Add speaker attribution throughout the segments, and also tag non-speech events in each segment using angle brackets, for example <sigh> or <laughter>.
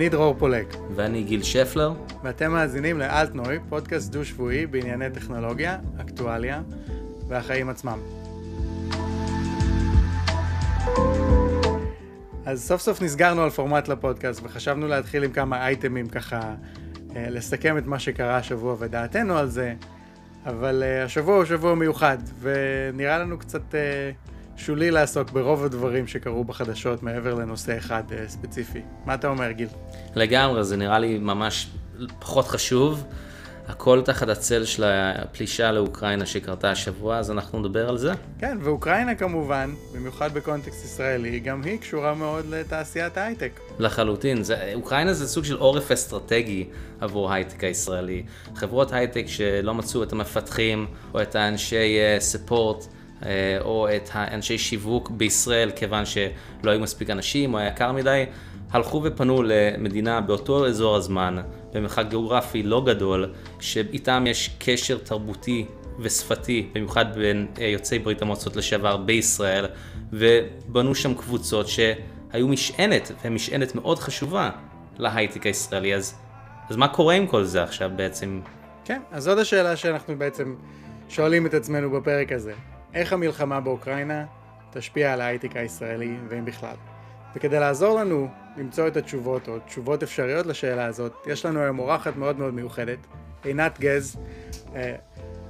Speaker 1: אני דרור פולק.
Speaker 2: ואני גיל שפלר.
Speaker 1: ואתם מאזינים לאלטנוי, פודקאסט דו-שבועי בענייני טכנולוגיה, אקטואליה והחיים עצמם. אז סוף סוף נסגרנו על פורמט לפודקאסט וחשבנו להתחיל עם כמה אייטמים ככה, אה, לסכם את מה שקרה השבוע ודעתנו על זה, אבל אה, השבוע הוא שבוע מיוחד ונראה לנו קצת אה, שולי לעסוק ברוב הדברים שקרו בחדשות מעבר לנושא אחד ספציפי. מה אתה אומר גיל?
Speaker 2: לגמרי, זה נראה לי ממש פחות חשוב. הכל תחת הצל של הפלישה לאוקראינה שקרתה השבוע, אז אנחנו נדבר על זה.
Speaker 1: כן, ואוקראינה כמובן, במיוחד בקונטקסט ישראלי, גם היא קשורה מאוד לתעשיית ההייטק.
Speaker 2: לחלוטין, זה, אוקראינה זה סוג של עורף אסטרטגי עבור ההייטק הישראלי. חברות הייטק שלא מצאו את המפתחים או את האנשי ספורט. Uh, או את האנשי שיווק בישראל, כיוון שלא היו מספיק אנשים או היה יקר מדי, הלכו ופנו למדינה באותו אזור הזמן, במרחק גיאוגרפי לא גדול, שאיתם יש קשר תרבותי ושפתי, במיוחד בין אה, יוצאי ברית המועצות לשעבר בישראל, ובנו שם קבוצות שהיו משענת, ומשענת מאוד חשובה להייטק הישראלי. אז, אז מה קורה עם כל זה עכשיו בעצם?
Speaker 1: כן, אז זאת השאלה שאנחנו בעצם שואלים את עצמנו בפרק הזה. איך המלחמה באוקראינה תשפיע על ההייטק הישראלי, ואם בכלל? וכדי לעזור לנו למצוא את התשובות, או תשובות אפשריות לשאלה הזאת, יש לנו היום אורחת מאוד מאוד מיוחדת, עינת גז, אה,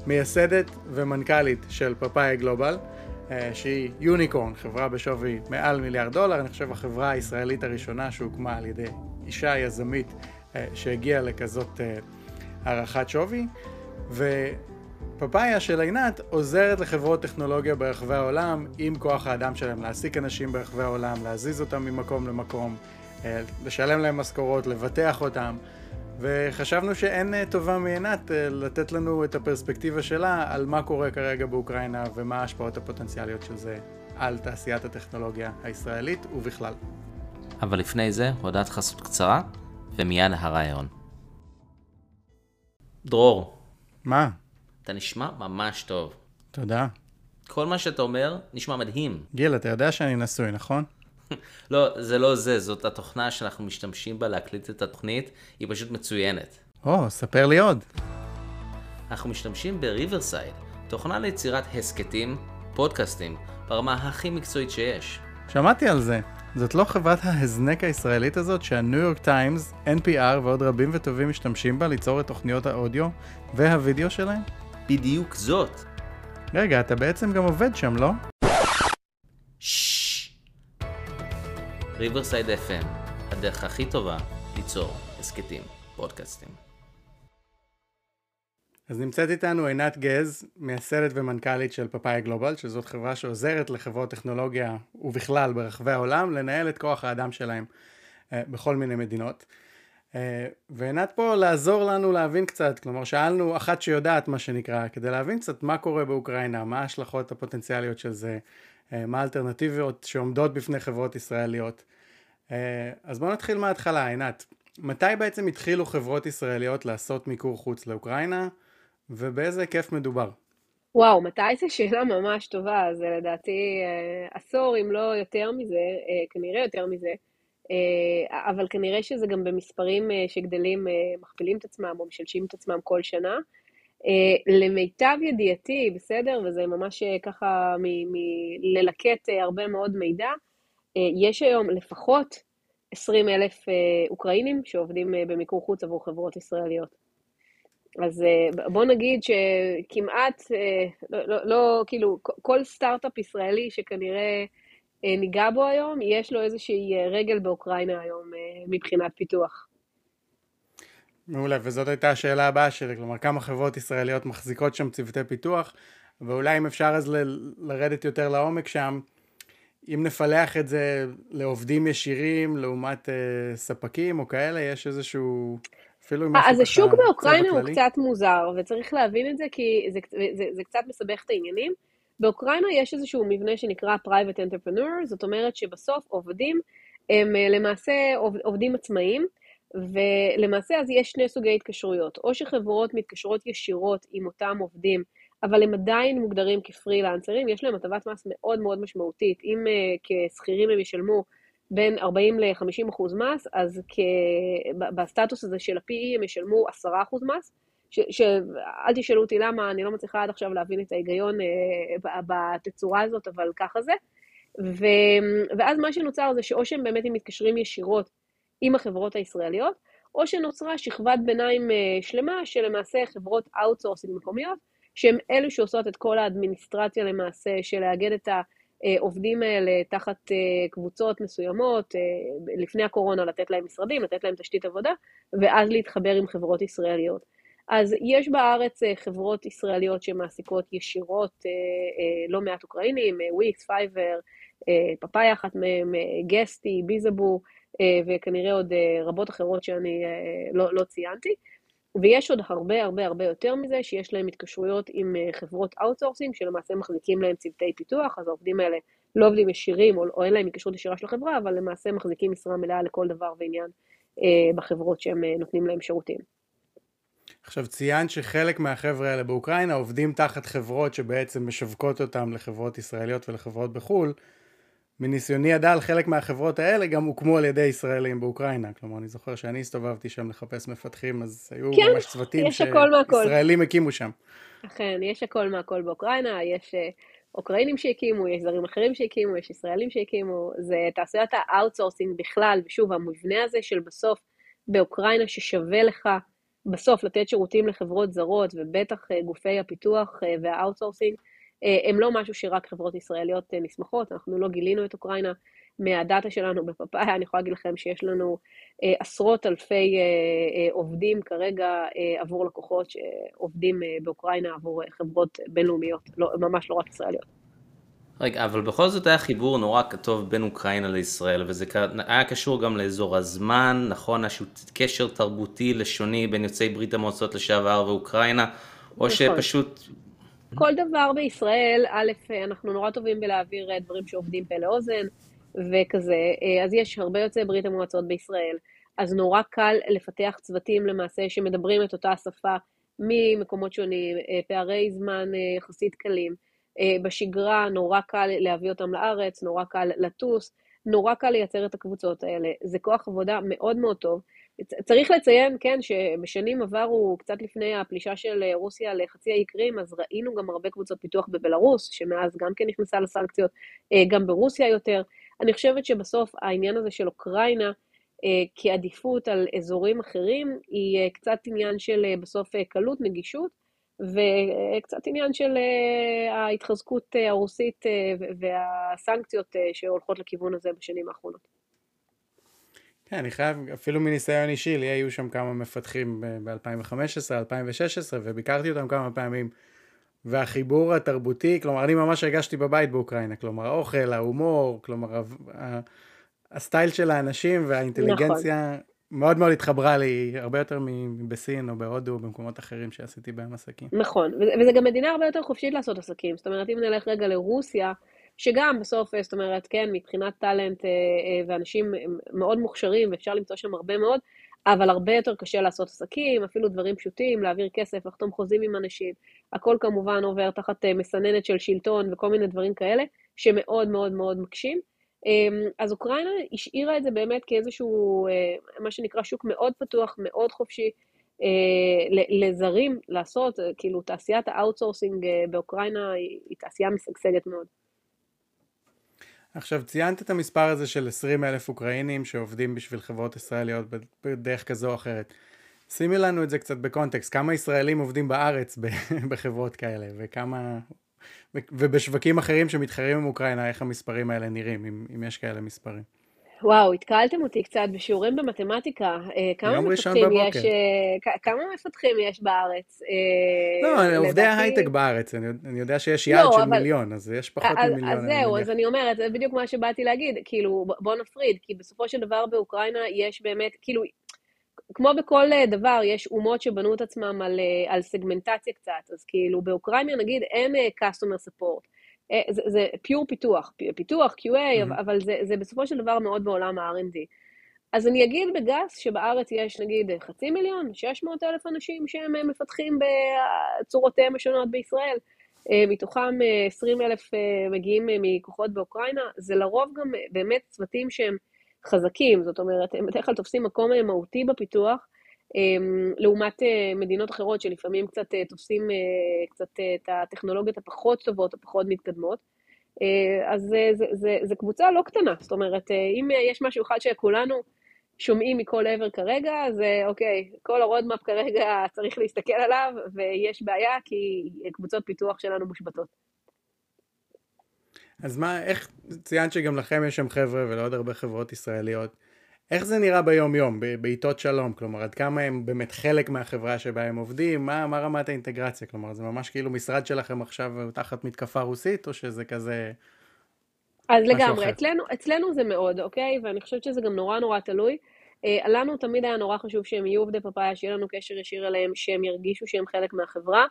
Speaker 1: מייסדת ומנכ"לית של פאפאיה גלובל, אה, שהיא יוניקורן, חברה בשווי מעל מיליארד דולר, אני חושב החברה הישראלית הראשונה שהוקמה על ידי אישה יזמית אה, שהגיעה לכזאת הערכת שווי, ו... פאפאיה של עינת עוזרת לחברות טכנולוגיה ברחבי העולם עם כוח האדם שלהם, להעסיק אנשים ברחבי העולם, להזיז אותם ממקום למקום, אה, לשלם להם משכורות, לבטח אותם, וחשבנו שאין אה, טובה מעינת אה, לתת לנו את הפרספקטיבה שלה על מה קורה כרגע באוקראינה ומה ההשפעות הפוטנציאליות של זה על תעשיית הטכנולוגיה הישראלית ובכלל.
Speaker 2: אבל לפני זה, הודעת חסות קצרה, ומיד הרעיון. דרור.
Speaker 1: מה?
Speaker 2: אתה נשמע ממש טוב.
Speaker 1: תודה.
Speaker 2: כל מה שאתה אומר נשמע מדהים.
Speaker 1: גיל, אתה יודע שאני נשוי, נכון? <laughs>
Speaker 2: לא, זה לא זה, זאת התוכנה שאנחנו משתמשים בה להקליט את התוכנית, היא פשוט מצוינת.
Speaker 1: או, ספר לי עוד.
Speaker 2: אנחנו משתמשים בריברסייד, תוכנה ליצירת הסכתים, פודקאסטים, ברמה הכי מקצועית שיש.
Speaker 1: שמעתי על זה. זאת לא חברת ההזנק הישראלית הזאת שהניו יורק טיימס, NPR ועוד רבים וטובים משתמשים בה ליצור את תוכניות האודיו והווידאו שלהם?
Speaker 2: בדיוק זאת.
Speaker 1: רגע, אתה בעצם גם עובד שם, לא?
Speaker 2: ריברסייד FM, הדרך הכי טובה ליצור הסכתים, פודקאסטים.
Speaker 1: אז נמצאת איתנו עינת גז, מייסדת ומנכ"לית של פאפאיה גלובל, שזאת חברה שעוזרת לחברות טכנולוגיה ובכלל ברחבי העולם לנהל את כוח האדם שלהם אה, בכל מיני מדינות. אה, ועינת פה לעזור לנו להבין קצת, כלומר שאלנו אחת שיודעת מה שנקרא, כדי להבין קצת מה קורה באוקראינה, מה ההשלכות הפוטנציאליות של זה, אה, מה האלטרנטיביות שעומדות בפני חברות ישראליות. אה, אז בואו נתחיל מההתחלה, עינת. מתי בעצם התחילו חברות ישראליות לעשות מיקור חוץ לאוקראינה, ובאיזה היקף מדובר?
Speaker 3: וואו, מתי <laughs> זו שאלה ממש טובה, זה לדעתי עשור אם לא יותר מזה, כנראה יותר מזה. אה, אבל כנראה שזה גם במספרים אה, שגדלים, אה, מכפילים את עצמם או משלשים את עצמם כל שנה. למיטב ידיעתי, בסדר, וזה ממש ככה מללקט הרבה מאוד מידע, יש היום לפחות 20 אלף אוקראינים שעובדים במיקור חוץ עבור חברות ישראליות. אז בוא נגיד שכמעט, לא, לא, לא כאילו, כל סטארט-אפ ישראלי שכנראה אה, ניגע בו היום, יש לו איזושהי אה, רגל באוקראינה היום אה, מבחינת פיתוח.
Speaker 1: מעולה, וזאת הייתה השאלה הבאה שלי, כלומר כמה חברות ישראליות מחזיקות שם צוותי פיתוח, ואולי אם אפשר אז ל- לרדת יותר לעומק שם, אם נפלח את זה לעובדים ישירים לעומת uh, ספקים או כאלה, יש איזשהו, אפילו
Speaker 3: אם משהו אז השוק באוקראינה הוא קצת מוזר, וצריך להבין את זה כי זה, זה, זה, זה קצת מסבך את העניינים. באוקראינה יש איזשהו מבנה שנקרא Private Entrepreneur, זאת אומרת שבסוף עובדים הם אה, למעשה עובדים עצמאיים, ולמעשה אז יש שני סוגי התקשרויות, או שחברות מתקשרות ישירות עם אותם עובדים, אבל הם עדיין מוגדרים כפרילנסרים, יש להם הטבת מס מאוד מאוד משמעותית, אם uh, כשכירים הם ישלמו בין 40 ל-50 אחוז מס, אז כ... בסטטוס הזה של ה-PE הם ישלמו 10 אחוז מס, שאל תשאלו אותי למה, אני לא מצליחה עד עכשיו להבין את ההיגיון אה, בתצורה הזאת, אבל ככה זה. ו... ואז מה שנוצר זה שאו שהם באמת מתקשרים ישירות עם החברות הישראליות, או שנוצרה שכבת ביניים אה, שלמה שלמעשה חברות outsourcing מקומיות, שהן אלו שעושות את כל האדמיניסטרציה למעשה של לאגד את העובדים האלה תחת אה, קבוצות מסוימות, אה, לפני הקורונה לתת להם משרדים, לתת להם תשתית עבודה, ואז להתחבר עם חברות ישראליות. אז יש בארץ חברות ישראליות שמעסיקות ישירות לא מעט אוקראינים, וויקס, פייבר, פאפאיה אחת מהם, גאסטי, ביזבו, אה, וכנראה עוד אה, רבות אחרות שאני אה, לא, לא ציינתי. ויש עוד הרבה הרבה הרבה יותר מזה, שיש להם התקשרויות עם חברות outsourcing, שלמעשה מחזיקים להם צוותי פיתוח, אז העובדים האלה לא עובדים ישירים, או, או אין להם התקשרות ישירה של החברה, אבל למעשה מחזיקים משרה מלאה לכל דבר ועניין אה, בחברות שהם אה, נותנים להם שירותים.
Speaker 1: עכשיו ציינת שחלק מהחבר'ה האלה באוקראינה עובדים תחת חברות שבעצם משווקות אותם לחברות ישראליות ולחברות בחו"ל, מניסיוני הדל, חלק מהחברות האלה גם הוקמו על ידי ישראלים באוקראינה. כלומר, אני זוכר שאני הסתובבתי שם לחפש מפתחים, אז היו כן, ממש צוותים שישראלים הקימו שם.
Speaker 3: אכן, יש הכל מהכל באוקראינה, יש אה, אוקראינים שהקימו, יש זרים אחרים שהקימו, יש ישראלים שהקימו, זה תעשיית ה-outsourcing בכלל, ושוב, המבנה הזה של בסוף באוקראינה ששווה לך בסוף לתת שירותים לחברות זרות, ובטח אה, גופי הפיתוח אה, וה outsourcing, אה, הם לא משהו שרק חברות ישראליות נסמכות, אנחנו לא גילינו את אוקראינה. מה data שלנו בפאפאיה, אני יכולה להגיד לכם שיש לנו עשרות אלפי עובדים כרגע עבור לקוחות שעובדים באוקראינה עבור חברות בינלאומיות, לא, ממש לא רק ישראליות.
Speaker 2: רגע, אבל בכל זאת היה חיבור נורא טוב בין אוקראינה לישראל, וזה היה קשור גם לאזור הזמן, נכון, איזשהו קשר תרבותי לשוני בין יוצאי ברית המועצות לשעבר ואוקראינה, או נכון. שפשוט
Speaker 3: כל דבר בישראל, א', אנחנו נורא טובים בלהעביר אה, דברים שעובדים פה לאוזן וכזה, אה, אז יש הרבה יוצאי ברית המועצות בישראל, אז נורא קל לפתח צוותים למעשה שמדברים את אותה שפה ממקומות שונים, אה, פערי זמן יחסית קלים. בשגרה נורא קל להביא אותם לארץ, נורא קל לטוס, נורא קל לייצר את הקבוצות האלה. זה כוח עבודה מאוד מאוד טוב. צריך לציין, כן, שבשנים עברו, קצת לפני הפלישה של רוסיה לחצי האי קרים, אז ראינו גם הרבה קבוצות פיתוח בבלארוס, שמאז גם כן נכנסה לסנקציות, אה, גם ברוסיה יותר. אני חושבת שבסוף העניין הזה של אוקראינה, אה, כעדיפות על אזורים אחרים, היא אה, קצת עניין של בסוף קלות, נגישות, וקצת עניין של ההתחזקות הרוסית והסנקציות שהולכות לכיוון הזה בשנים האחרונות.
Speaker 1: כן, אני חייב, אפילו מניסיון אישי, לי היו שם כמה מפתחים ב-2015, 2016, וביקרתי אותם כמה פעמים. והחיבור התרבותי, כלומר, אני ממש הרגשתי בבית באוקראינה, כלומר, האוכל, ההומור, כלומר, הסטייל של האנשים והאינטליגנציה נכון. מאוד מאוד התחברה לי, הרבה יותר מבסין או בהודו או במקומות אחרים שעשיתי בהם עסקים.
Speaker 3: נכון, וזה גם מדינה הרבה יותר חופשית לעשות עסקים, זאת אומרת, אם נלך רגע לרוסיה, שגם בסוף, זאת אומרת, כן, מבחינת טאלנט אה, אה, ואנשים מאוד מוכשרים, ואפשר למצוא שם הרבה מאוד, אבל הרבה יותר קשה לעשות עסקים, אפילו דברים פשוטים, להעביר כסף, לחתום חוזים עם אנשים. הכל כמובן עובר תחת אה, מסננת של שלטון וכל מיני דברים כאלה, שמאוד מאוד מאוד מקשים. אמ, אז אוקראינה השאירה את זה באמת כאיזשהו, מה שנקרא שוק מאוד פתוח, מאוד חופשי, לזרים לעשות, כאילו תעשיית ה outsourcing באוקראינה היא תעשייה משגשגת מאוד.
Speaker 1: עכשיו ציינת את המספר הזה של 20 אלף אוקראינים שעובדים בשביל חברות ישראליות בדרך כזו או אחרת. שימי לנו את זה קצת בקונטקסט, כמה ישראלים עובדים בארץ <laughs> בחברות כאלה וכמה ובשווקים אחרים שמתחרים עם אוקראינה איך המספרים האלה נראים אם, אם יש כאלה מספרים.
Speaker 3: וואו, התקלתם אותי קצת בשיעורים במתמטיקה. אה, כמה מפתחים יש, אה, כמה מפתחים יש בארץ?
Speaker 1: אה, לא, עובדי ההייטק בארץ, אני יודע שיש יעד לא, של מיליון, אז יש פחות ממיליון.
Speaker 3: אז זהו, אז אני אומרת, זה בדיוק מה שבאתי להגיד, כאילו, בוא נפריד, כי בסופו של דבר באוקראינה יש באמת, כאילו, כמו בכל דבר, יש אומות שבנו את עצמם על, על סגמנטציה קצת, אז כאילו באוקראינה נגיד אין customer support. אה, זה, זה פיור פיתוח, פיתוח, QA, mm-hmm. אבל זה, זה בסופו של דבר מאוד בעולם ה-R&D. אז אני אגיד בגס שבארץ יש נגיד חצי מיליון, 600 אלף אנשים שהם אה, מפתחים בצורותיהם השונות בישראל. אה, מתוכם 20 אלף מגיעים מכוחות באוקראינה, זה לרוב גם באמת צוותים שהם חזקים, זאת אומרת, הם בדרך כלל תופסים מקום מהותי בפיתוח, לעומת מדינות אחרות שלפעמים קצת תופסים קצת את הטכנולוגיות הפחות טובות, הפחות מתקדמות. אז זה, זה, זה, זה קבוצה לא קטנה, זאת אומרת, אם יש משהו אחד שכולנו שומעים מכל עבר כרגע, אז אוקיי, כל הרודמאפ כרגע <laughs> צריך להסתכל עליו, ויש בעיה כי קבוצות פיתוח שלנו מושבתות.
Speaker 1: אז מה, איך, ציינת שגם לכם יש שם חבר'ה ולעוד הרבה חברות ישראליות, איך זה נראה ביום-יום, בעיתות שלום? כלומר, עד כמה הם באמת חלק מהחברה שבה הם עובדים? מה, מה רמת האינטגרציה? כלומר, זה ממש כאילו משרד שלכם עכשיו תחת מתקפה רוסית, או שזה כזה...
Speaker 3: אז לגמרי, אצלנו, אצלנו זה מאוד, אוקיי? ואני חושבת שזה גם נורא נורא תלוי. אה, לנו תמיד היה נורא חשוב שהם יהיו עובדי פאפאיה, שיהיה לנו קשר ישיר אליהם, שהם ירגישו שהם חלק מהחברה.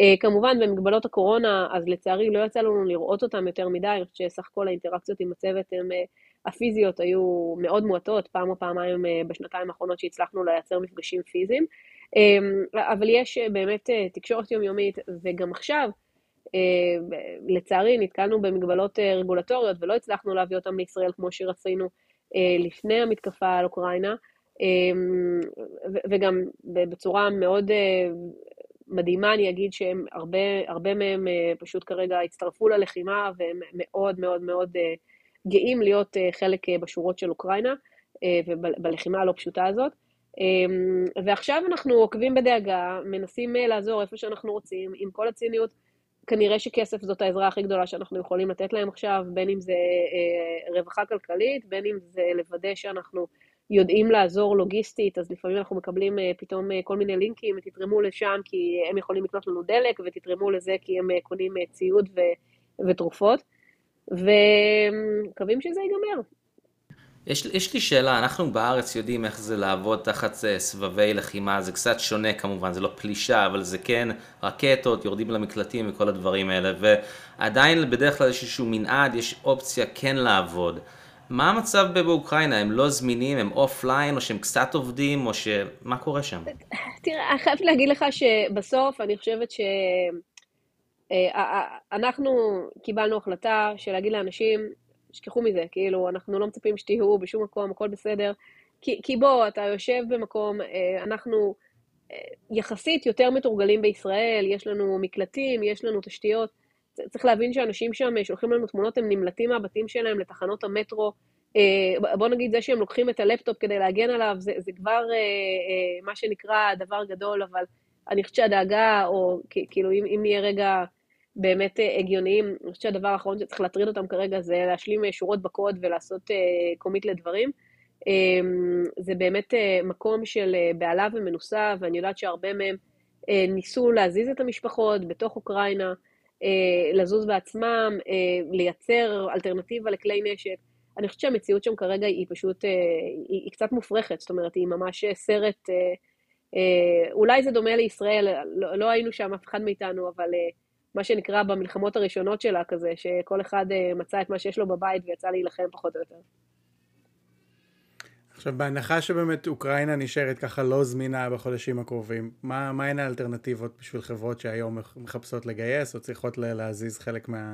Speaker 3: אה, כמובן, במגבלות הקורונה, אז לצערי לא יצא לנו לראות אותם יותר מדי, אני חושבת שסך כל האינטראקציות עם הצוות הם אה, הפיזיות היו מאוד מועטות, פעם או פעמיים בשנתיים האחרונות שהצלחנו לייצר מפגשים פיזיים. אבל יש באמת תקשורת יומיומית, וגם עכשיו, לצערי נתקלנו במגבלות רגולטוריות ולא הצלחנו להביא אותם לישראל כמו שרצינו. אה, לפני המתקפה על אוקראינה, אמ, וגם בצורה מאוד אה, מדהימה אני אגיד שהם, הרבה, הרבה מהם אה, פשוט כרגע הצטרפו ללחימה והם מאוד מאוד מאוד גאים להיות חלק בשורות של אוקראינה ובלחימה הלא פשוטה הזאת. אמ, ועכשיו אנחנו עוקבים בדאגה, מנסים לעזור איפה שאנחנו רוצים, עם כל הציניות כנראה שכסף זאת העזרה הכי גדולה שאנחנו יכולים לתת להם עכשיו, בין אם זה אה, רווחה כלכלית, בין אם זה לוודא שאנחנו יודעים לעזור לוגיסטית, אז לפעמים אנחנו מקבלים אה, פתאום אה, כל מיני לינקים, תתרמו לשם כי הם יכולים לקנות לנו דלק, ותתרמו לזה כי הם אה, קונים ציוד ו, ותרופות, ומקווים שזה ייגמר.
Speaker 2: יש, יש לי שאלה, אנחנו בארץ יודעים איך זה לעבוד תחת סבבי לחימה, זה קצת שונה כמובן, זה לא פלישה, אבל זה כן רקטות, יורדים למקלטים וכל הדברים האלה, ועדיין בדרך כלל יש איזשהו מנעד, יש אופציה כן לעבוד. מה המצב באוקראינה? הם לא זמינים, הם אופליין, או שהם קצת עובדים, או ש... מה קורה שם?
Speaker 3: תראה, אני חייבת להגיד לך שבסוף אני חושבת ש... אה, אנחנו קיבלנו החלטה של להגיד לאנשים, תשכחו מזה, כאילו, אנחנו לא מצפים שתהיו בשום מקום, הכל בסדר. כי, כי בוא, אתה יושב במקום, אה, אנחנו אה, יחסית יותר מתורגלים בישראל, יש לנו מקלטים, יש לנו תשתיות. צריך להבין שאנשים שם שולחים לנו תמונות, הם נמלטים מהבתים שלהם לתחנות המטרו. אה, בוא נגיד, זה שהם לוקחים את הלפטופ כדי להגן עליו, זה, זה כבר מה שנקרא דבר גדול, אבל אני חושבת שהדאגה, או כאילו, אם, אם נהיה רגע... באמת אה, הגיוניים. אני חושבת שהדבר האחרון שצריך להטריד אותם כרגע זה להשלים אה, שורות בקוד ולעשות קומיט אה, לדברים. זה באמת מקום של בהלה ומנוסה, ואני יודעת שהרבה מהם ניסו להזיז את המשפחות בתוך אוקראינה, לזוז בעצמם, לייצר אלטרנטיבה לכלי נשק. אני חושבת שהמציאות שם כרגע היא פשוט, היא, היא קצת מופרכת, זאת אומרת, היא ממש סרט, אולי זה דומה לישראל, לא, לא היינו שם אף אחד מאיתנו, אבל מה שנקרא במלחמות הראשונות שלה כזה, שכל אחד אה, מצא את מה שיש לו בבית ויצא להילחם פחות או יותר.
Speaker 1: עכשיו, בהנחה שבאמת אוקראינה נשארת ככה לא זמינה בחודשים הקרובים, מה, מה הן האלטרנטיבות בשביל חברות שהיום מחפשות לגייס או צריכות להזיז חלק מה,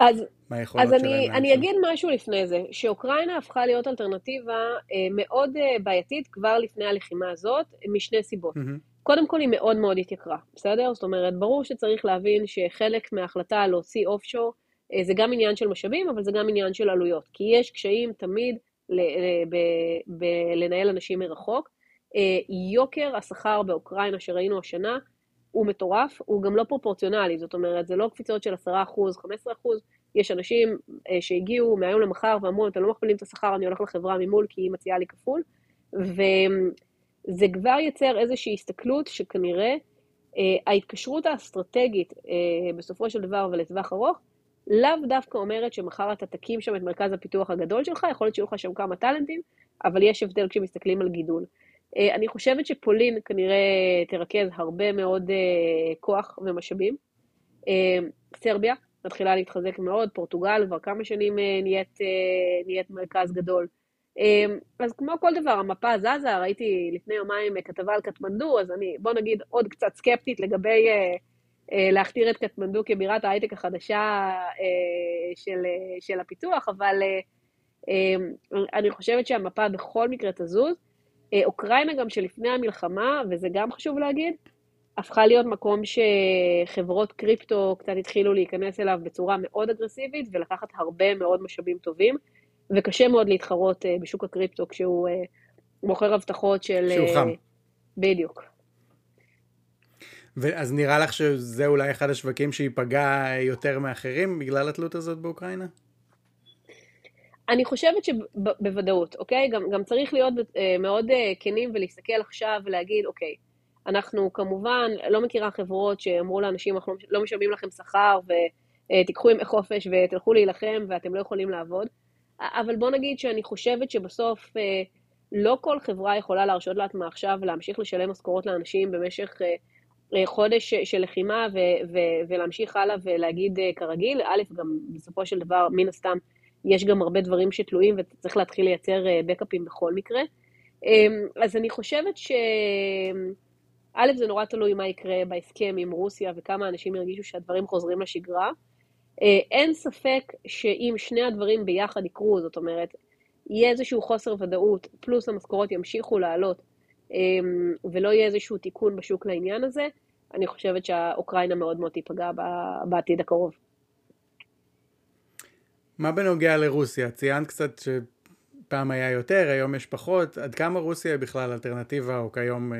Speaker 3: אז, מהיכולות אז שלהם? אז אני אגיד משהו לפני זה, שאוקראינה הפכה להיות אלטרנטיבה אה, מאוד אה, בעייתית כבר לפני הלחימה הזאת, משני סיבות. Mm-hmm. קודם כל היא מאוד מאוד התייקרה, בסדר? זאת אומרת, ברור שצריך להבין שחלק מההחלטה להוציא אוף שור אה, זה גם עניין של משאבים, אבל זה גם עניין של עלויות. כי יש קשיים תמיד בלנהל אנשים מרחוק. אה, יוקר השכר באוקראינה שראינו השנה הוא מטורף, הוא גם לא פרופורציונלי, זאת אומרת, זה לא קפיצות של 10%, 15%, יש אנשים אה, שהגיעו מהיום למחר ואמרו, אתם לא מכפילים את השכר, אני הולך לחברה ממול כי היא מציעה לי כפול. זה כבר יוצר איזושהי הסתכלות שכנראה אה, ההתקשרות האסטרטגית בסופו של דבר ולטווח ארוך, לאו דווקא אומרת שמחר אתה תקים שם את מרכז הפיתוח הגדול שלך, יכול להיות שיהיו לך שם כמה טאלנטים, אבל יש הבדל כשמסתכלים על גידול. אה, אני חושבת שפולין כנראה תרכז הרבה מאוד אה, כוח ומשאבים. אה, סרביה מתחילה להתחזק מאוד, פורטוגל כבר כמה שנים נהיית, נהיית מרכז גדול. אז כמו כל דבר, המפה זזה, ראיתי לפני יומיים כתבה על קטמנדו, אז אני, בוא נגיד, עוד קצת סקפטית לגבי להכתיר את קטמנדו כבירת ההייטק החדשה אה, של, של הפיתוח, אבל אני חושבת שהמפה בכל מקרה תזוז. אוקראינה גם שלפני המלחמה, וזה גם חשוב להגיד, הפכה להיות מקום שחברות קריפטו קצת התחילו להיכנס אליו בצורה מאוד אגרסיבית ולקחת הרבה מאוד משאבים טובים, וקשה מאוד להתחרות בשוק הקריפטו כשהוא מוכר הבטחות של...
Speaker 1: שהוא חם.
Speaker 3: בדיוק.
Speaker 1: אז נראה לך שזה אולי אחד השווקים שייפגע יותר מאחרים בגלל התלות הזאת באוקראינה?
Speaker 3: אני חושבת שבוודאות, אוקיי? גם, גם צריך להיות אה, מאוד אה, כנים ולהסתכל עכשיו ולהגיד, אוקיי, אנחנו כמובן, לא מכירה חברות שאמרו לאנשים, אנחנו לא משלמים לכם שכר ותיקחו ימי חופש ותלכו להילחם ואתם לא יכולים לעבוד, אבל בוא נגיד שאני חושבת שבסוף אה, לא כל חברה יכולה להרשות לעצמה עכשיו להמשיך לשלם משכורות לאנשים במשך חודש של לחימה ו- ו- ולהמשיך הלאה ולהגיד כרגיל. א', גם בסופו של דבר, מן הסתם, יש גם הרבה דברים שתלויים וצריך להתחיל לייצר בקאפים בכל מקרה. אז אני חושבת ש... א', זה נורא תלוי מה יקרה בהסכם עם רוסיה וכמה אנשים ירגישו שהדברים חוזרים לשגרה. אין ספק שאם שני הדברים ביחד יקרו, זאת אומרת, יהיה איזשהו חוסר ודאות, פלוס המשכורות ימשיכו לעלות, ולא יהיה איזשהו תיקון בשוק לעניין הזה, אני חושבת שהאוקראינה מאוד מאוד תיפגע בעתיד הקרוב.
Speaker 1: מה בנוגע לרוסיה? ציינת קצת שפעם היה יותר, היום יש פחות. עד כמה רוסיה היא בכלל אלטרנטיבה, או כיום,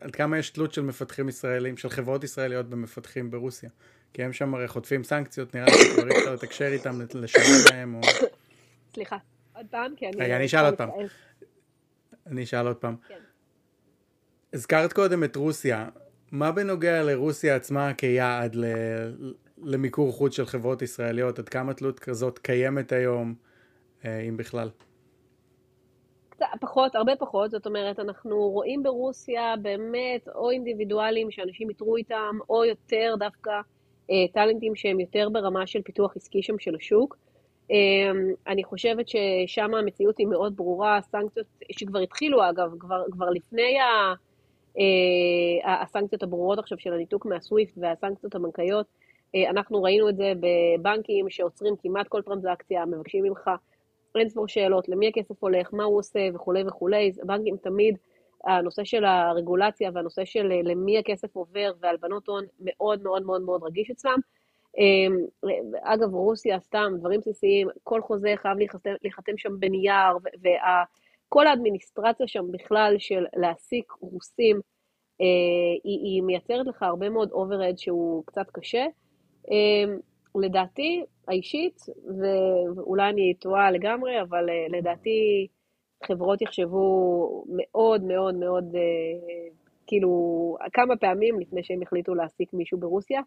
Speaker 1: עד כמה יש תלות של מפתחים ישראלים, של חברות ישראליות במפתחים ברוסיה? כי הם שם הרי חוטפים סנקציות, נראה לי שכבר אי אפשר לתקשר איתם, לשלם להם, או...
Speaker 3: סליחה, עוד פעם, כי אני...
Speaker 1: רגע, אני אשאל עוד פעם. אני אשאל עוד פעם. כן. הזכרת קודם את רוסיה. מה בנוגע לרוסיה עצמה כיעד למיקור חוץ של חברות ישראליות? עד כמה תלות כזאת קיימת היום, אה, אם בכלל?
Speaker 3: פחות, הרבה פחות, זאת אומרת, אנחנו רואים ברוסיה באמת או אינדיבידואלים שאנשים איתרו איתם, או יותר דווקא אה, טאלנטים שהם יותר ברמה של פיתוח עסקי שם של השוק. אה, אני חושבת ששם המציאות היא מאוד ברורה, סנקציות שכבר התחילו אגב, כבר, כבר לפני ה... אה, הסנקציות הברורות עכשיו של הניתוק מהסוויפט והסנקציות הבנקאיות, אה, אנחנו ראינו את זה בבנקים שעוצרים כמעט כל טרנזקציה, מבקשים ממך אין ספור שאלות, למי הכסף הולך, מה הוא עושה וכולי וכולי, בנקים תמיד, הנושא של הרגולציה והנושא של אה, למי הכסף עובר והלבנות הון מאוד מאוד מאוד מאוד רגיש אצלם. אגב, רוסיה, סתם, דברים בסיסיים, כל חוזה חייב להיחתם שם בנייר, וה... כל האדמיניסטרציה שם בכלל של להעסיק רוסים, אה, היא, היא מייצרת לך הרבה מאוד overhead שהוא קצת קשה. אה, לדעתי, האישית, ואולי אני טועה לגמרי, אבל אה, לדעתי חברות יחשבו מאוד מאוד מאוד, אה, כאילו, כמה פעמים לפני שהם יחליטו להעסיק מישהו ברוסיה,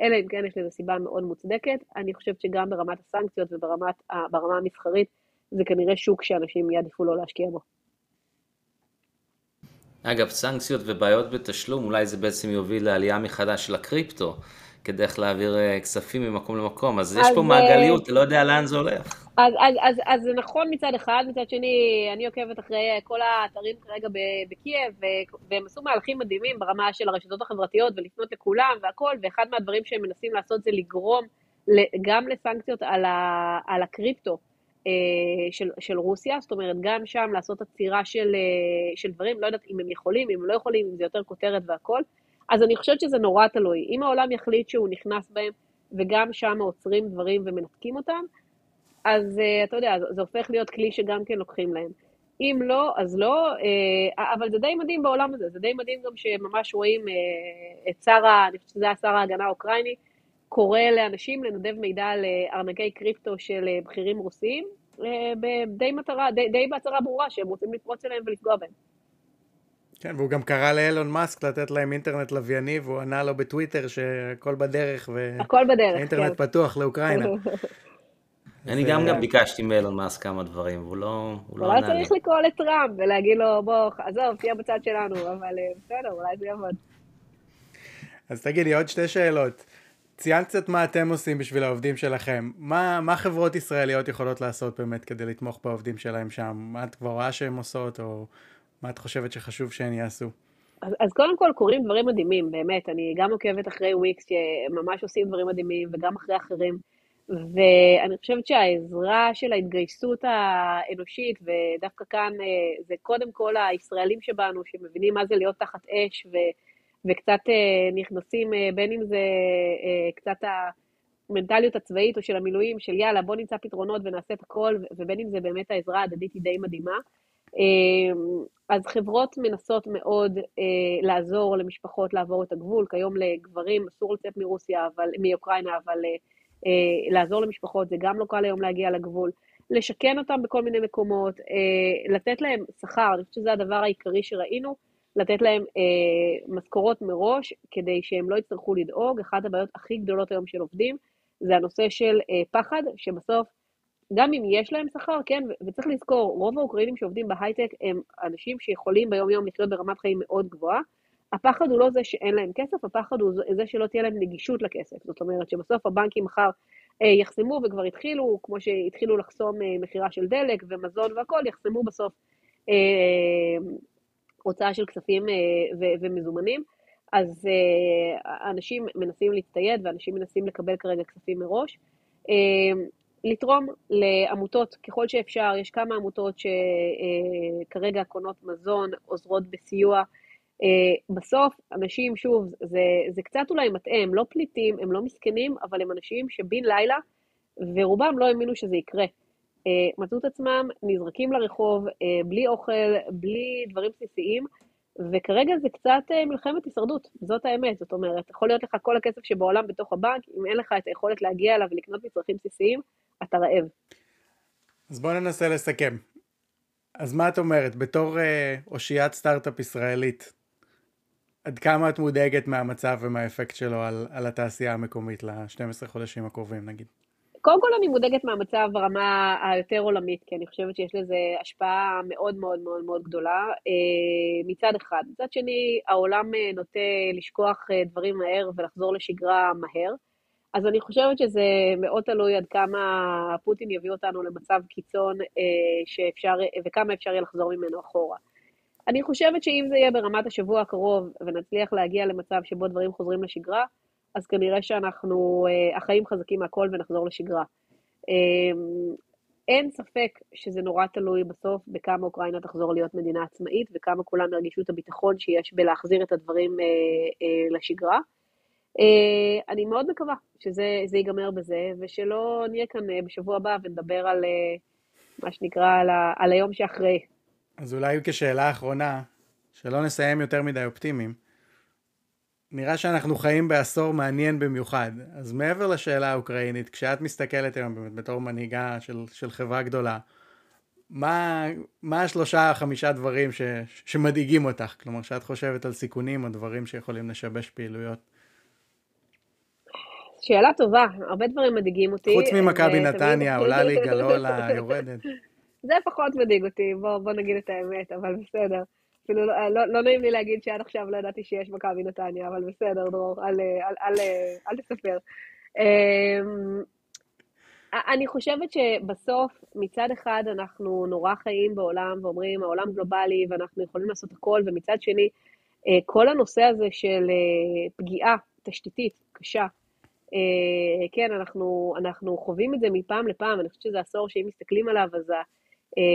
Speaker 3: אלא אם כן יש לזה סיבה מאוד מוצדקת. אני חושבת שגם ברמת הסנקציות וברמה המסחרית, זה כנראה שוק שאנשים יעדיפו לא להשקיע בו.
Speaker 2: אגב, סנקציות ובעיות בתשלום, אולי זה בעצם יוביל לעלייה מחדש של הקריפטו, כדרך להעביר אה, כספים ממקום למקום, אז, אז יש פה אה, מעגליות, אתה לא יודע לאן זה הולך.
Speaker 3: אז, אז, אז, אז זה נכון מצד אחד, מצד שני, אני עוקבת אחרי כל האתרים כרגע בקייב, והם עשו מהלכים מדהימים ברמה של הרשתות החברתיות ולפנות לכולם והכל, ואחד מהדברים שהם מנסים לעשות זה לגרום גם לסנקציות על, ה, על הקריפטו. אה, של, של רוסיה, זאת אומרת, גם שם לעשות עצירה של, אה, של דברים, לא יודעת אם הם יכולים, אם הם לא יכולים, אם זה יותר כותרת והכל, אז אני חושבת שזה נורא תלוי. אם העולם יחליט שהוא נכנס בהם, וגם שם עוצרים דברים ומנתקים אותם, אז uh, אתה יודע, זה, הופך להיות כלי שגם כן לוקחים להם. אם לא, אז לא, אבל זה די מדהים בעולם הזה, זה די מדהים גם שממש רואים את שר, אני חושבת שזה היה שר ההגנה האוקראיני, קורא לאנשים לנדב מידע על ארנקי קריפטו של אה, בכירים רוסים, אה, די מטרה, די, די בהצהרה ברורה שהם רוצים לפרוץ אליהם ולפגוע בהם.
Speaker 1: כן, והוא גם קרא לאלון מאסק לתת להם אינטרנט לווייני, והוא ענה לו בטוויטר שהכל בדרך,
Speaker 3: הכל בדרך,
Speaker 1: והאינטרנט כן. פתוח לאוקראינה. <laughs>
Speaker 2: אני גם גם ביקשתי מאלון מאסק כמה דברים, והוא לא, הוא לא ענה
Speaker 3: לי. אולי צריך לקרוא לטראמפ ולהגיד לו, בוא, עזוב, תהיה בצד שלנו, אבל אה, בסדר, אולי זה יעבוד.
Speaker 1: אז תגידי, עוד שתי שאלות. ציינת קצת מה אתם עושים בשביל העובדים שלכם. מה, מה חברות ישראליות יכולות לעשות באמת כדי לתמוך בעובדים שלהם שם? מה את כבר רואה שהן עושות, או מה את חושבת שחשוב שהן יעשו?
Speaker 3: אז, אז קודם כל קורים דברים מדהימים, באמת. אני גם עוקבת אחרי וויקס שממש עושים דברים מדהימים, וגם אחרי אחרים. ואני חושבת שהעזרה של ההתגייסות האנושית, ודווקא כאן אה, זה קודם כל הישראלים שבנו, שמבינים מה זה להיות תחת אש, ו, וקצת אה, נכנסים, אה, בין אם זה קצת המנטליות הצבאית או של המילואים, של יאללה, בוא נמצא פתרונות ונעשה את הכל, ובין אם זה באמת העזרה ההדדית היא די מדהימה. אז חברות מנסות מאוד לעזור למשפחות לעבור את הגבול, כיום לגברים אסור לצאת מרוסיה, אבל, מאוקראינה, אבל אה, לעזור למשפחות, זה גם לא קל היום להגיע לגבול, לשכן אותם בכל מיני מקומות, אה, לתת להם שכר, אני חושבת שזה הדבר העיקרי שראינו, לתת להם אה, משכורות מראש, כדי שהם לא יצטרכו לדאוג. אחת הבעיות הכי גדולות היום של עובדים, זה הנושא של אה, פחד, שבסוף, גם אם יש להם שכר, כן, וצריך לזכור, רוב האוקראינים שעובדים בהייטק הם אנשים שיכולים ביום-יום לחיות ברמת חיים מאוד גבוהה, הפחד הוא לא זה שאין להם כסף, הפחד הוא זה שלא תהיה להם נגישות לכסף. זאת אומרת שבסוף הבנקים מחר אה, יחסמו, וכבר התחילו, כמו שהתחילו לחסום אה, מכירה של דלק ומזון והכול, יחסמו בסוף אה, הוצאה של כספים ומזומנים. אז אנשים מנסים להצטייד ואנשים מנסים לקבל כרגע כספים מראש. לתרום לעמותות ככל שאפשר, יש כמה עמותות שכרגע קונות מזון, עוזרות בסיוע. בסוף, אנשים, שוב, זה, זה קצת אולי מטעה, הם לא פליטים, הם לא מסכנים, אבל הם אנשים שבן לילה, ורובם לא האמינו שזה יקרה. Uh, מצאו את עצמם נזרקים לרחוב, uh, בלי אוכל, בלי דברים בסיסיים, וכרגע זה קצת uh, מלחמת הישרדות, זאת האמת. זאת אומרת, יכול להיות לך כל הכסף שבעולם בתוך הבנק, אם אין לך את היכולת להגיע אליו ולקנות מצרכים בסיסיים, אתה רעב.
Speaker 1: אז בואו ננסה לסכם. אז מה את אומרת, בתור uh, אושיית סטארט-אפ ישראלית, עד כמה את מודאגת מהמצב ומהאפקט שלו על, על התעשייה המקומית ל-12 חודשים הקרובים נגיד?
Speaker 3: קודם כל אני מודאגת מהמצב ברמה היותר עולמית, כי אני חושבת שיש לזה השפעה מאוד מאוד מאוד מאוד גדולה אה, מצד אחד. מצד שני, העולם אה, נוטה לשכוח אה, דברים מהר ולחזור לשגרה מהר. אז אני חושבת שזה מאוד תלוי עד כמה פוטין יביא אותנו למצב קיצון שאפשר, וכמה אפשר יהיה לחזור ממנו אחורה. אני חושבת שאם זה יהיה ברמת השבוע הקרוב ונצליח להגיע למצב שבו דברים חוזרים לשגרה, אז כנראה שאנחנו, אה, החיים חזקים מהכל ונחזור לשגרה. אמ, אין ספק שזה נורא תלוי בסוף בכמה אוקראינה תחזור להיות מדינה עצמאית וכמה כולם ירגישו את הביטחון שיש בלהחזיר את הדברים אה, אה, לשגרה. אני מאוד מקווה שזה ייגמר בזה, ושלא נהיה כאן בשבוע הבא ונדבר על מה שנקרא, על, ה, על היום שאחרי.
Speaker 1: אז אולי כשאלה אחרונה, שלא נסיים יותר מדי אופטימיים. נראה שאנחנו חיים בעשור מעניין במיוחד. אז מעבר לשאלה האוקראינית, כשאת מסתכלת היום באמת בתור מנהיגה של, של חברה גדולה, מה, מה השלושה, חמישה דברים ש, שמדאיגים אותך? כלומר, שאת חושבת על סיכונים או דברים שיכולים לשבש פעילויות?
Speaker 3: שאלה טובה, הרבה דברים מדאיגים אותי.
Speaker 1: חוץ ממכבי נתניה, עולה לי גלולה, <laughs> יורדת.
Speaker 3: זה פחות מדאיג אותי, בוא, בוא נגיד את האמת, אבל בסדר. אפילו לא, לא, לא נעים לי להגיד שעד עכשיו לא ידעתי שיש מכבי נתניה, אבל בסדר, דרור, אל, אל, אל, אל, אל תספר. אמ, אני חושבת שבסוף, מצד אחד אנחנו נורא חיים בעולם ואומרים, העולם גלובלי ואנחנו יכולים לעשות הכל, ומצד שני, אה, כל הנושא הזה של אה, פגיעה תשתיתית קשה, אה, כן, אנחנו, אנחנו חווים את זה מפעם לפעם, אני חושבת שזה עשור שאם מסתכלים עליו, אז אה,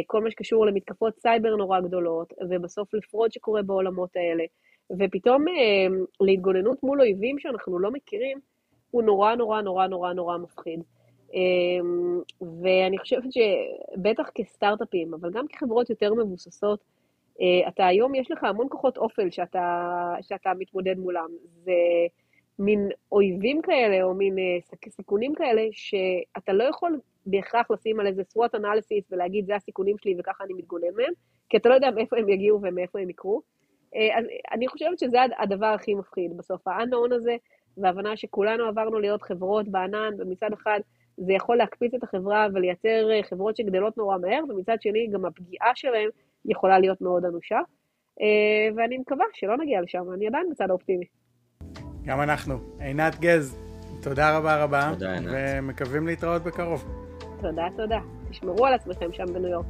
Speaker 3: כל מה שקשור למתקפות סייבר נורא גדולות, ובסוף לפרוד שקורה בעולמות האלה, ופתאום אה, להתגוננות מול אויבים שאנחנו לא מכירים, הוא נורא נורא נורא נורא נורא מפחיד. אה, ואני חושבת שבטח כסטארט-אפים, אבל גם כחברות יותר מבוססות, אתה היום, יש לך המון כוחות אופל שאתה, שאתה מתמודד מולם. זה מין אויבים כאלה, או מין סיכונים כאלה, שאתה לא יכול בהכרח לשים על איזה SWOT analysis ולהגיד זה הסיכונים שלי וככה אני מתגונן מהם, כי אתה לא יודע מאיפה הם יגיעו ומאיפה הם יקרו. אה, אז אני חושבת שזה הדבר הכי מפחיד בסוף, ה-unknown הזה, והבנה שכולנו עברנו להיות חברות בענן, ומצד אחד זה יכול להקפיץ את החברה ולייצר אה, חברות שגדלות נורא מהר, ומצד שני גם הפגיעה שלהם יכולה להיות מאוד אנושה. אה, ואני מקווה שלא נגיע לשם, אני עדיין בצד האופטימי.
Speaker 1: גם אנחנו. עינת גז, תודה רבה רבה. תודה, עינת. ומקווים להתראות בקרוב.
Speaker 3: תודה, תודה. תשמרו על עצמכם שם בניו יורק.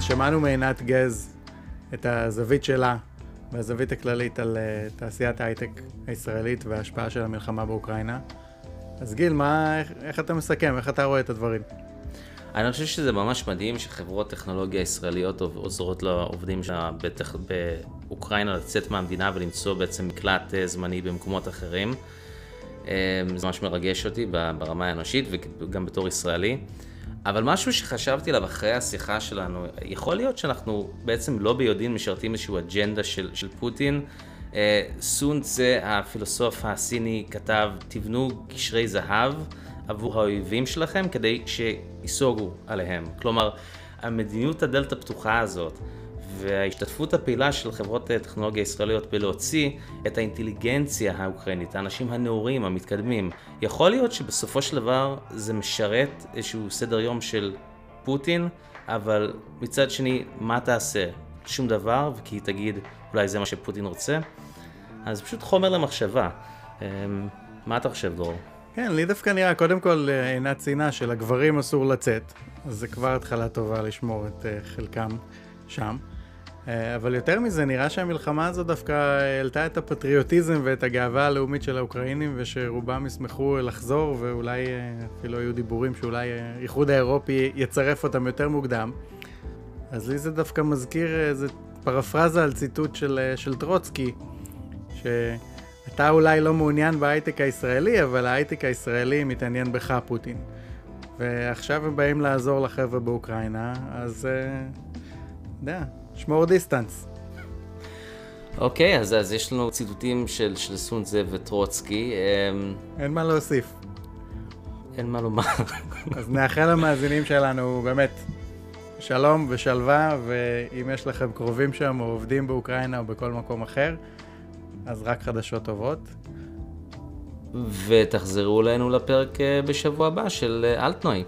Speaker 1: שמענו מעינת גז את הזווית שלה והזווית הכללית על uh, תעשיית ההייטק הישראלית וההשפעה של המלחמה באוקראינה. אז גיל, מה, איך, איך אתה מסכם? איך אתה רואה את הדברים?
Speaker 2: אני חושב שזה ממש מדהים שחברות טכנולוגיה ישראליות עוזרות לעובדים שלה בטח באוקראינה לצאת מהמדינה ולמצוא בעצם מקלט אה, זמני במקומות אחרים. אה, זה ממש מרגש אותי ברמה האנושית וגם בתור ישראלי. אבל משהו שחשבתי עליו אחרי השיחה שלנו, יכול להיות שאנחנו בעצם לא ביודעין משרתים איזושהי אג'נדה של, של פוטין. אה, סון צה, הפילוסוף הסיני, כתב, תבנו גשרי זהב עבור האויבים שלכם כדי שייסוגו עליהם. כלומר, המדיניות הדלת הפתוחה הזאת וההשתתפות הפעילה של חברות טכנולוגיה ישראליות בלהוציא את האינטליגנציה האוקראינית, האנשים הנאורים, המתקדמים, יכול להיות שבסופו של דבר זה משרת איזשהו סדר יום של פוטין, אבל מצד שני, מה תעשה? שום דבר, כי היא תגיד, אולי זה מה שפוטין רוצה? אז פשוט חומר למחשבה. אמ, מה אתה חושב, דרור?
Speaker 1: כן, לי דווקא נראה, קודם כל עינת ציינה שלגברים אסור לצאת, אז זה כבר התחלה טובה לשמור את אה, חלקם שם. אה, אבל יותר מזה, נראה שהמלחמה הזו דווקא העלתה את הפטריוטיזם ואת הגאווה הלאומית של האוקראינים, ושרובם ישמחו לחזור, ואולי אה, אפילו היו דיבורים שאולי האיחוד האירופי יצרף אותם יותר מוקדם. אז לי זה דווקא מזכיר איזה פרפרזה על ציטוט של, של טרוצקי, שאתה אולי לא מעוניין בהייטק הישראלי, אבל ההייטק הישראלי מתעניין בך, פוטין. ועכשיו הם באים לעזור לחבר'ה באוקראינה, אז... אתה יודע, שמור דיסטנס.
Speaker 2: אוקיי, אז, אז יש לנו ציטוטים של, של סון דזה וטרוצקי. אמ,
Speaker 1: אין מה להוסיף.
Speaker 2: אין מה לומר. <laughs>
Speaker 1: אז נאחל למאזינים שלנו באמת שלום ושלווה, ואם יש לכם קרובים שם או עובדים באוקראינה או בכל מקום אחר, אז רק חדשות טובות.
Speaker 2: ותחזרו אלינו לפרק אה, בשבוע הבא של אה, אלטנוי.